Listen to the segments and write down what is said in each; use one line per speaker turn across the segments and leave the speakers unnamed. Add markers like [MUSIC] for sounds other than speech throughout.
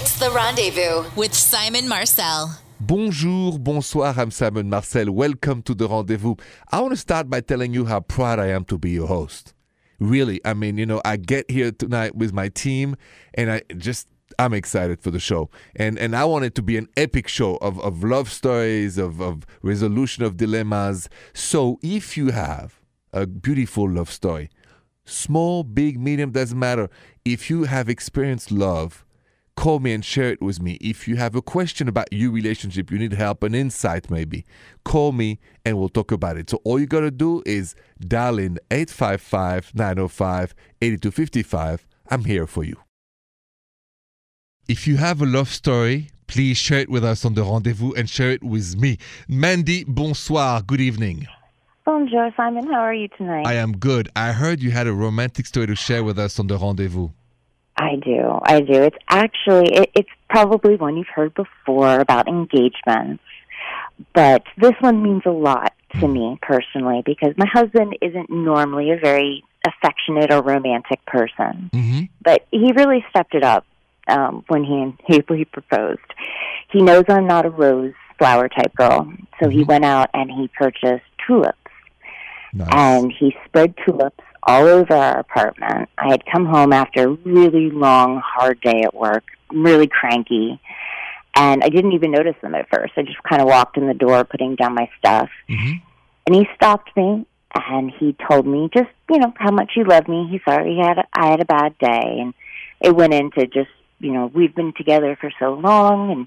It's The Rendezvous with Simon Marcel.
Bonjour, bonsoir, I'm Simon Marcel. Welcome to the rendezvous. I want to start by telling you how proud I am to be your host. Really, I mean, you know, I get here tonight with my team and I just I'm excited for the show. And and I want it to be an epic show of, of love stories, of, of resolution of dilemmas. So if you have a beautiful love story, small, big, medium, doesn't matter. If you have experienced love, call me and share it with me. If you have a question about your relationship, you need help, an insight maybe, call me and we'll talk about it. So all you got to do is dial in 855 905 8255. I'm here for you. If you have a love story, please share it with us on the rendezvous and share it with me. Mandy, bonsoir. Good evening.
Bonjour, Simon. How are you tonight?
I am good. I heard you had a romantic story to share with us on the rendezvous.
I do. I do. It's actually, it, it's probably one you've heard before about engagements, but this one means a lot to me personally because my husband isn't normally a very affectionate or romantic person,
Mm-hmm.
but he really stepped it up um, when he, he he proposed. He knows I'm not a rose flower type girl, so he
Mhm.
went out and he purchased tulips.
Nice.
and he spread tulips all over our apartment. I had come home after a really long, hard day at work, really cranky, and I didn't even notice them at first. I just kind of walked in the door, putting down my stuff,
Mhm.
and he stopped me and he told me just you know how much he loved me. He thought he had I had a bad day, and it went into just you know we've been together for so long and.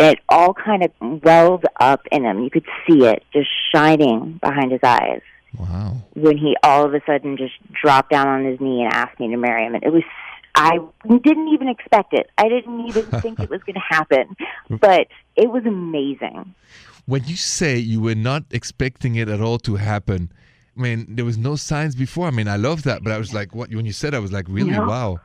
It all kind of welled up in him. You could see it just shining behind his eyes
Wow.
when he all of a sudden just dropped down on his knee and asked me to marry him. And it was, I didn't even expect it. I didn't even [LAUGHS] think it was going to happen, but it was amazing.
When you say you were not expecting it at all to happen, I mean, there was no signs before. I mean, I love that, but I was like, what? When you said, I was like, really?
No.
Wow.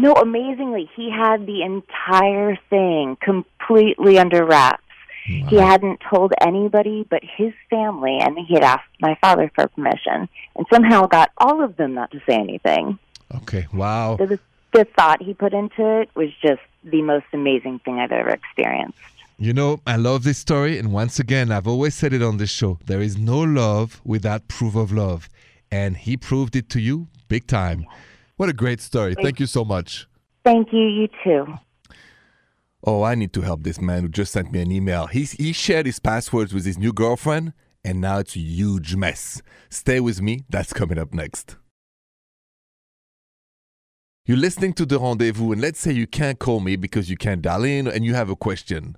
No, amazingly, he had the entire thing completely under wraps. He hadn't told anybody but his family, and he had asked my father for permission, and somehow got all of them not to say anything.
Okay. Wow.
So the, the thought he put into it was just the most amazing thing I've ever experienced.
You know, I love this story, and once again, I've always said it on this show: there is no love without proof of love, and he proved it to you big time. What a great story! Thank you so much.
Thank you, you too.
Oh, I need to help this man who just sent me an email. He, he shared his passwords with his new girlfriend, and now it's a huge mess. Stay with me, that's coming up next. You're listening to The Rendezvous, and let's say you can't call me because you can't dial in and you have a question.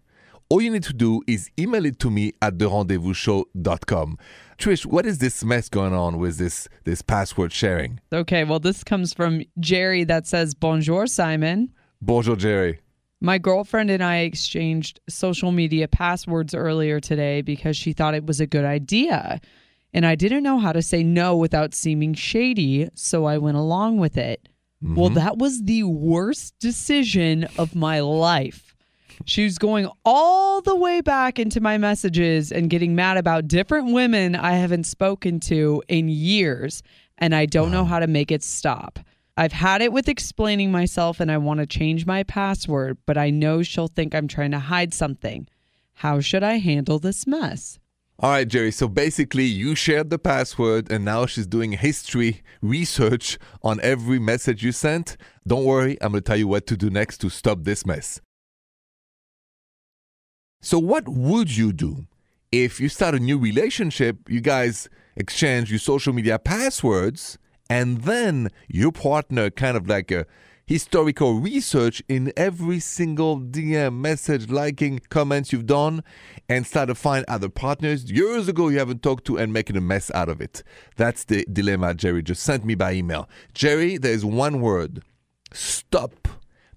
All you need to do is email it to me at therendezvousshow.com. Trish, what is this mess going on with this, this password sharing?
Okay, well, this comes from Jerry that says, Bonjour, Simon.
Bonjour, Jerry.
My girlfriend and I exchanged social media passwords earlier today because she thought it was a good idea. And I didn't know how to say no without seeming shady, so I went along with it. Well, mm-hmm. that was the worst decision of my life. She was going all the way back into my messages and getting mad about different women I haven't spoken to in years, and I don't know how to make it stop. I've had it with explaining myself and I want to change my password, but I know she'll think I'm trying to hide something. How should I handle this mess?
All right, Jerry. So basically, you shared the password, and now she's doing history research on every message you sent. Don't worry, I'm going to tell you what to do next to stop this mess. So, what would you do if you start a new relationship? You guys exchange your social media passwords, and then your partner kind of like a historical research in every single DM, message, liking, comments you've done, and start to find other partners years ago you haven't talked to and making a mess out of it. That's the dilemma Jerry just sent me by email. Jerry, there's one word stop.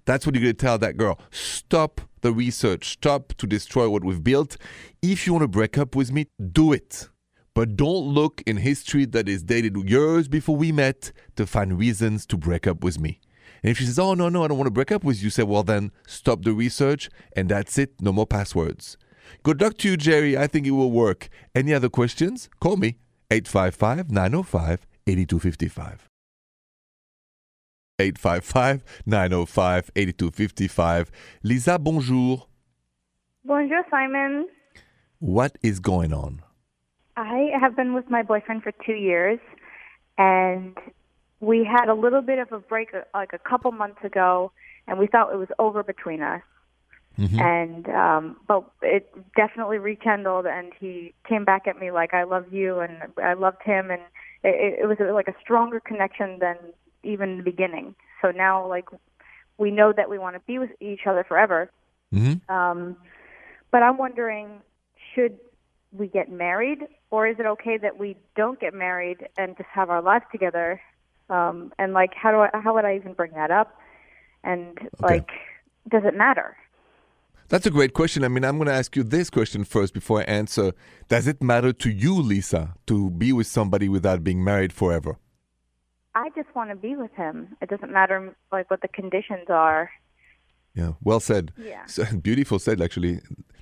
That's what you're going to tell that girl. Stop the research. Stop to destroy what we've built. If you want to break up with me, do it. But don't look in history that is dated years before we met to find reasons to break up with me. And if she says, Oh, no, no, I don't want to break up with you, say, Well, then stop the research and that's it. No more passwords. Good luck to you, Jerry. I think it will work. Any other questions? Call me 855 905 8255. 855 905 8255. Lisa, bonjour.
Bonjour, Simon.
What is going on?
I have been with my boyfriend for two years, and we had a little bit of a break uh, like a couple months ago, and we thought it was over between us. And um, but it definitely rekindled, and he came back at me like I love you, and I loved him, and it, it was like a stronger connection than even in the beginning. So now, like, we know that we want to be with each other forever.
Mhm.
Um, but I'm wondering, should we get married, or is it okay that we don't get married and just have our lives together? Um, and like, how do I, how would I even bring that up? And like, does it matter?
That's a great question. I mean, I'm going to ask you this question first before I answer. Does it matter to you, Lisa, to be with somebody without being married forever?
I just want to be with him. It doesn't matter like what the conditions are.
Yeah, well said.
Yeah.
So, [LAUGHS] beautiful said, actually.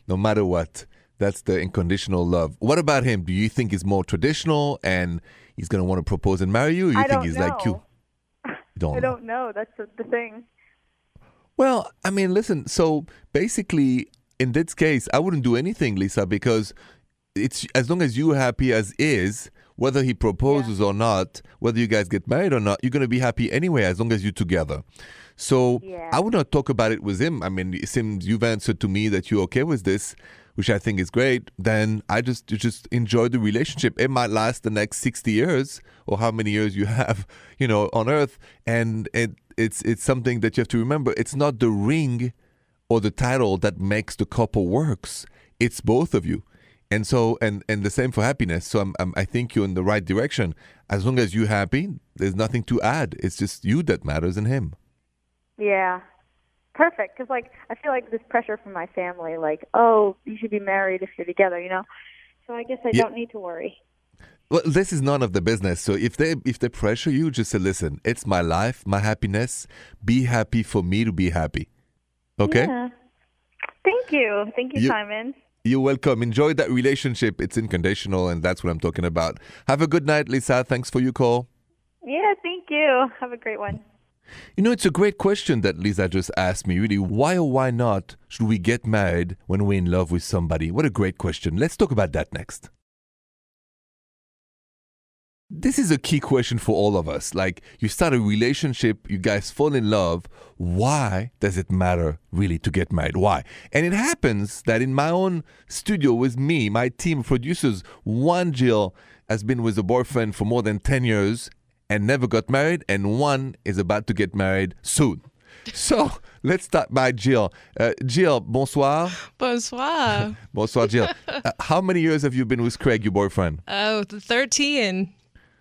No matter what, that's the unconditional love. What about him? Do you think he's more traditional and he's going to want to propose and marry you? Or you
I
think he's
know.
like you? You don't
I
know.
don't know. That's the, thing.
Well, I mean, listen. So basically, in this case, I wouldn't do anything, Lisa, because it's as long as you're happy as is, whether he proposes or not, whether you guys get married or not, you're gonna be happy anyway, as long as you're together. So
Yeah.
I would not talk about it with him. I mean, since you've answered to me that you're okay with this, which I think is great, then I just just enjoy the relationship. It might last the next sixty years or how many years you [LAUGHS] have, you know, on Earth, and it it's it's something that you have to remember. It's not the ring or the title that makes the couple works. It's both of you. And so, and and the same for happiness. So, I'm, I'm, I think you're in the right direction. As long as you're happy, there's nothing to add. It's just you that matters and him.
Yeah. Perfect. Because, like, I feel like this pressure from my family, like, oh, you should be married if you're together, you know? So I guess I
Yeah.
don't need to worry.
Well, this is none of the business. So if they if they pressure you, just say, listen, it's my life, my happiness. Be happy for me to be happy. Okay.
Yeah. Thank you. Thank you,
You-
Simon.
You're welcome. Enjoy that relationship. It's unconditional, and that's what I'm talking about. Have a good night, Lisa. Thanks for your call.
Yeah, thank you. Have a great one.
You know, it's a great question that Lisa just asked me. Really, why or why not should we get married when we're in love with somebody? What a great question. Let's talk about that next. This is a key question for all of us. Like, you start a relationship, you guys fall in love. Why does it matter really to get married? Why? And it happens that in my own studio with me, my team of producers, one Jill has been with a boyfriend for more than 10 years and never got married, and one is about to get married soon. [LAUGHS] So let's start by Jill. Uh, Jill, bonsoir.
Bonsoir. [LAUGHS]
Bonsoir, Jill. [LAUGHS] Uh, how many years have you been with Craig, your boyfriend?
oh, 13.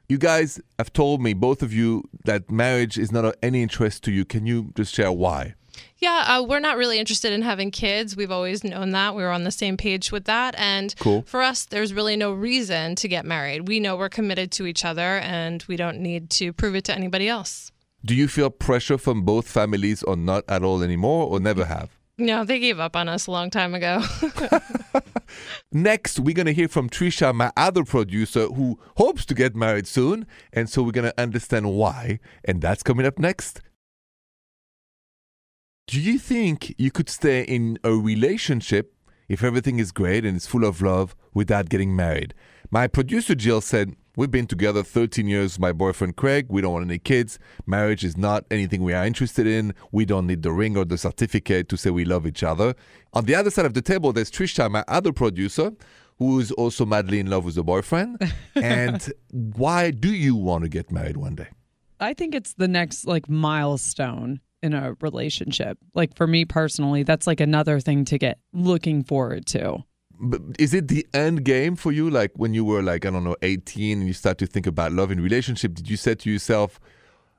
You guys have told me, both of you, that marriage is not of any interest to you. Can you just share why?
Yeah, uh, we're not really interested in having kids. We've always known that. We were on the same page with that. And
Cool.
for us, there's really no reason to get married. We know we're committed to each other and we don't need to prove it to anybody else.
Do you feel pressure from both families or not at all anymore or never have?
No, they gave up on us a long time ago. [LAUGHS]
Next, we're going to hear from Trisha, my other producer, who hopes to get married soon. And so we're going to understand why. And that's coming up next. Do you think you could stay in a relationship if everything is great and it's full of love without getting married? My producer Jill said, We've been together 13 years my boyfriend Craig. We don't want any kids. Marriage is not anything we are interested in. We don't need the ring or the certificate to say we love each other. On the other side of the table, there's Trisha, my other producer, who is also madly in love with a boyfriend. [LAUGHS] and why do you want to get married one day?
I think it's the next like milestone in a relationship. Like for me personally, that's like another thing to get looking forward to.
But is it the end game for you? Like when you were like, I don't know, 18 and you start to think about love and relationship, did you say to yourself,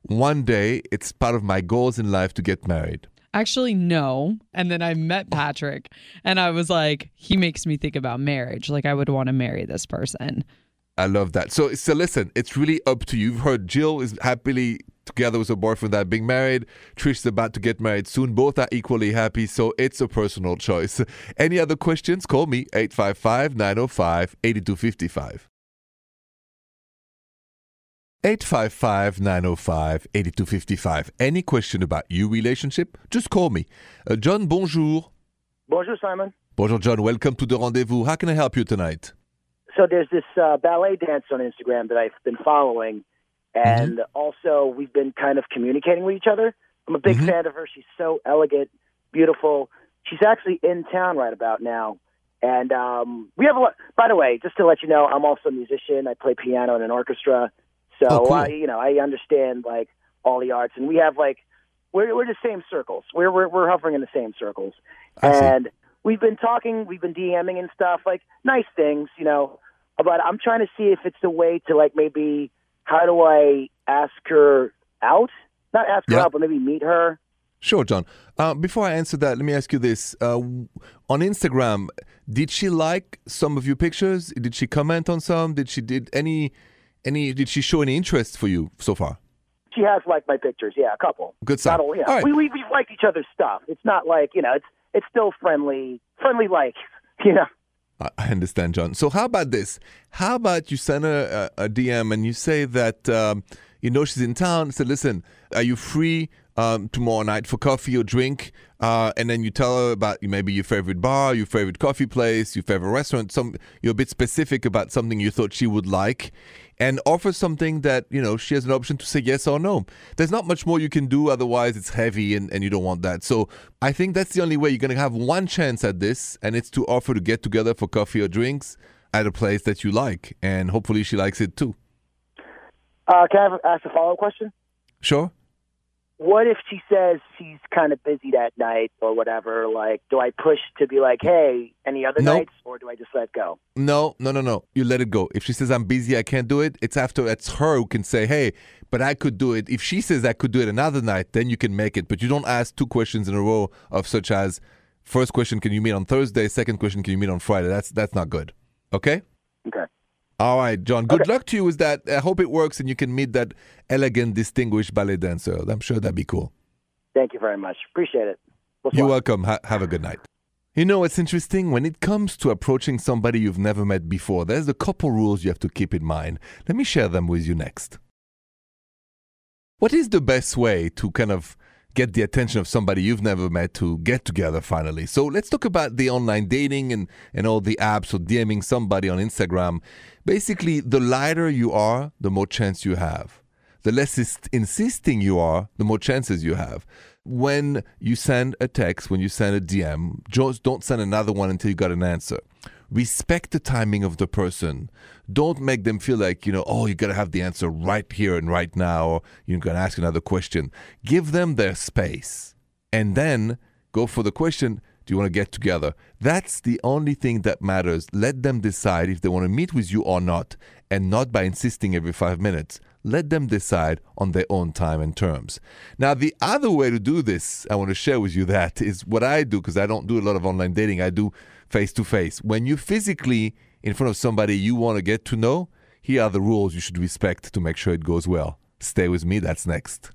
one day it's part of my goals in life to get married?
Actually, no. And then I met Patrick and I was like, he makes me think about marriage. Like I would want to marry this person.
I love that. So, so listen, it's really up to you. You've heard Jill is happily together with her boyfriend that being married. Trish is about to get married soon. Both are equally happy, so it's a personal choice. [LAUGHS] Any other questions? Call me 855 905 8255. 855 905 8255. Any question about your relationship? Just call me. Uh, John, bonjour.
Bonjour, Simon.
Bonjour, John. Welcome to the rendezvous. How can I help you tonight?
So there's this uh, ballet dance on Instagram that I've been following, and also we've been kind of communicating with each other. I'm a big
Mhm.
fan of her. She's so elegant, beautiful. She's actually in town right about now, and um, we have a lot. By the way, just to let you know, I'm also a musician. I play piano in an orchestra, so
Oh, cool.
I, you know, I understand like all the arts, and we have like we're we're the same circles. We're we're, we're hovering in the same circles, and we've been talking, we've been DMing and stuff, like nice things, you know. But I'm trying to see if it's a way to like maybe how do I ask her out? Not ask her
Yeah.
out, but maybe meet her.
Sure, John. Uh, before I answer that, let me ask you this. Uh, on Instagram, did she like some of your pictures? Did she comment on some? Did she did any any did she show any interest for you so far?
She has liked my pictures, yeah, a couple.
Good sign.
Not yeah.
Right.
We we we've liked each other's stuff. It's not like you know, it's it's still friendly, friendly like, [LAUGHS] you know.
I understand, John. So how about this? How about you send her a, a DM and you say that um, you know she's in town. Say, listen, are you free um, tomorrow night for coffee or drink? Uh, and then you tell her about maybe your favorite bar, your favorite coffee place, your favorite restaurant. Some you're a bit specific about something you thought she would like, and offer something that you know she has an option to say yes or no. There's not much more you can do. Otherwise, it's heavy, and, and you don't want that. So I think that's the only way you're gonna have one chance at this, and it's to offer to get together for coffee or drinks at a place that you like, and hopefully she likes it too.
Uh, can I ask a follow up question?
Sure.
What if she says she's kind of busy that night or whatever? Like, do I push to be like, hey, any other
Nope.
nights, or do I just let go?
No, no, no, no. You let it go. If she says I'm busy, I can't do it. It's after it's her who can say, "Hey, but I could do it." If she says I could do it another night, then you can make it. But you don't ask two questions in a row of such as, first question, can you meet on Thursday? Second question, can you meet on Friday? That's that's not good. Okay.
Okay.
All right, John. Good
Okay.
luck to you with that. I hope it works and you can meet that elegant, distinguished ballet dancer. I'm sure that'd be cool.
Thank you very much. Appreciate it. What's
You're welcome. Ha- have a good night. You know, it's interesting when it comes to approaching somebody you've never met before, there's a couple rules you have to keep in mind. Let me share them with you next. What is the best way to kind of get the attention of somebody you've never met to get together finally? So let's talk about the online dating and, and all the apps or DMing somebody on Instagram. Basically, the lighter you are, the more chance you have the less is- insisting you are, the more chances you have. When you send a text, when you send a DM, just don't send another one until you got an answer. Respect the timing of the person. Don't make them feel like, you know, oh, you got to have the answer right here and right now, or you're going to ask another question. Give them their space. And then go for the question do you want to get together? That's the only thing that matters. Let them decide if they want to meet with you or not, and not by insisting every five minutes. Let them decide on their own time and terms. Now, the other way to do this, I want to share with you that is what I do because I don't do a lot of online dating. I do face to face. When you physically in front of somebody you want to get to know, here are the rules you should respect to make sure it goes well. Stay with me, that's next.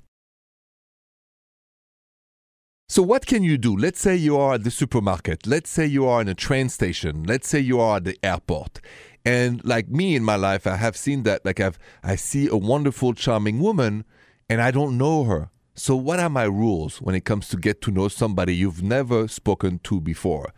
So, what can you do? Let's say you are at the supermarket. Let's say you are in a train station. Let's say you are at the airport. And like me in my life, I have seen that. Like I've, I see a wonderful, charming woman, and I don't know her. So, what are my rules when it comes to get to know somebody you've never spoken to before?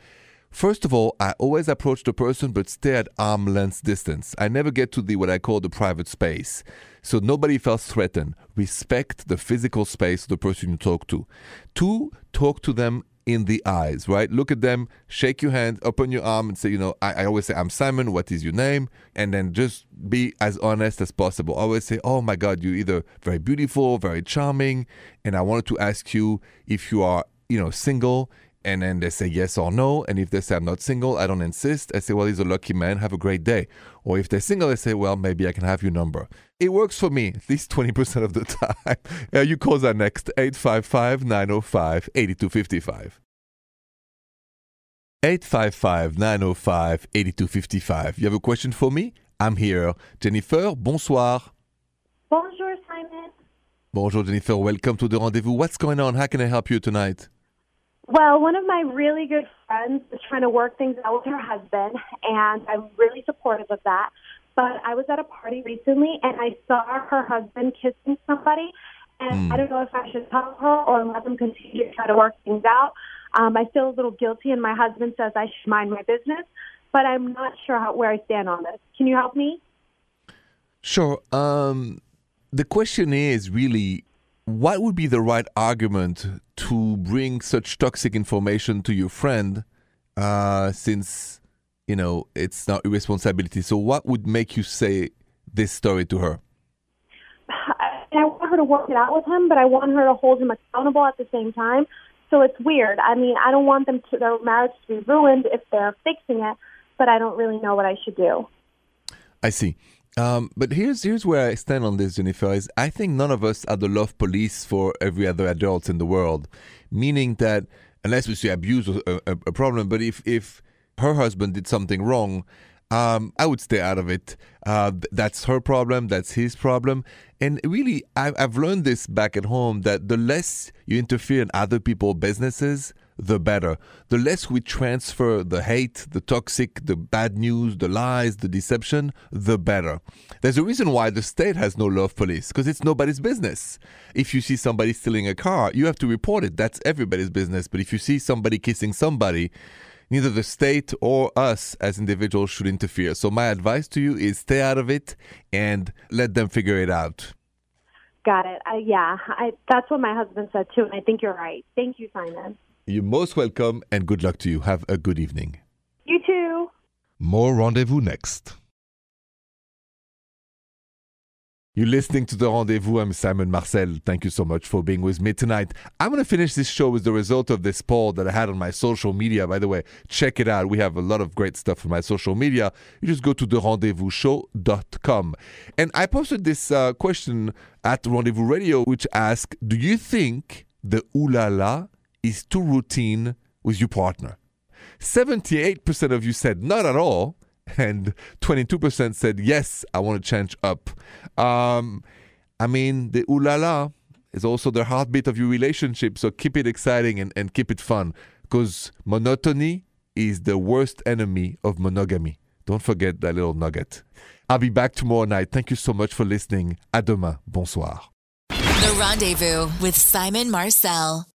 First of all, I always approach the person but stay at arm length distance. I never get to the what I call the private space. So nobody feels threatened. Respect the physical space of the person you talk to. Two, talk to them in the eyes, right? Look at them, shake your hand, open your arm, and say, you know, I, I always say, I'm Simon, what is your name? And then just be as honest as possible. Always say, oh my God, you're either very beautiful, very charming, and I wanted to ask you if you are, you know, single. And then they say yes or no. And if they say I'm not single, I don't insist. I say, well, he's a lucky man. Have a great day. Or if they're single, I say, well, maybe I can have your number. It works for me at least 20% of the [LAUGHS] time. Uh, you call that next 855 905 8255. 855 905 8255. You have a question for me? I'm here. Jennifer, bonsoir.
Bonjour, Simon.
Bonjour, Jennifer. Welcome to the rendezvous. What's going on? How can I help you tonight?
Well, one of my really good friends is trying to work things out with her husband, and I'm really supportive of that. but I was at a party recently and I saw her husband kissing somebody. And I don't know if I should tell her or let them continue to try to work things out. Um, I feel a little guilty, and my husband says I should mind my business, but I'm not sure how, where I stand on this. Can you help me?
Sure. Um, the question is really what would be the right argument to bring such toxic information to your friend uh, since, you know, it's not your responsibility? So, what would make you say this story to her?
And I want her to work it out with him, but I want her to hold him accountable at the same time. So it's weird. I mean, I don't want them to their marriage to be ruined if they're fixing it, but I don't really know what I should do.
I see. Um, but here's here's where I stand on this, Jennifer. Is I think none of us are the love police for every other adult in the world, meaning that unless we see abuse or a, a, a problem, but if if her husband did something wrong, um, I would stay out of it. Uh, that's her problem. That's his problem. And really, I've, I've learned this back at home that the less you interfere in other people's businesses, the better. The less we transfer the hate, the toxic, the bad news, the lies, the deception, the better. There's a reason why the state has no love police because it's nobody's business. If you see somebody stealing a car, you have to report it. That's everybody's business. But if you see somebody kissing somebody, neither the state or us as individuals should interfere. So my advice to you is stay out of it and let them figure it out.
Got it. I, yeah, I, that's what my husband said too, and I think you're right. Thank you, Simon.
You're most welcome and good luck to you. Have a good evening.
You too.
More rendezvous next. You're listening to The Rendezvous. I'm Simon Marcel. Thank you so much for being with me tonight. I'm going to finish this show with the result of this poll that I had on my social media. By the way, check it out. We have a lot of great stuff on my social media. You just go to therendezvousshow.com. And I posted this uh, question at Rendezvous Radio, which asked Do you think the ooh la la is too routine with your partner? 78% of you said not at all and 22% said yes i want to change up. Um, i mean the ooh la la is also the heartbeat of your relationship so keep it exciting and, and keep it fun because monotony is the worst enemy of monogamy. Don't forget that little nugget. I'll be back tomorrow night. Thank you so much for listening. À demain. Bonsoir.
The Rendezvous with Simon Marcel.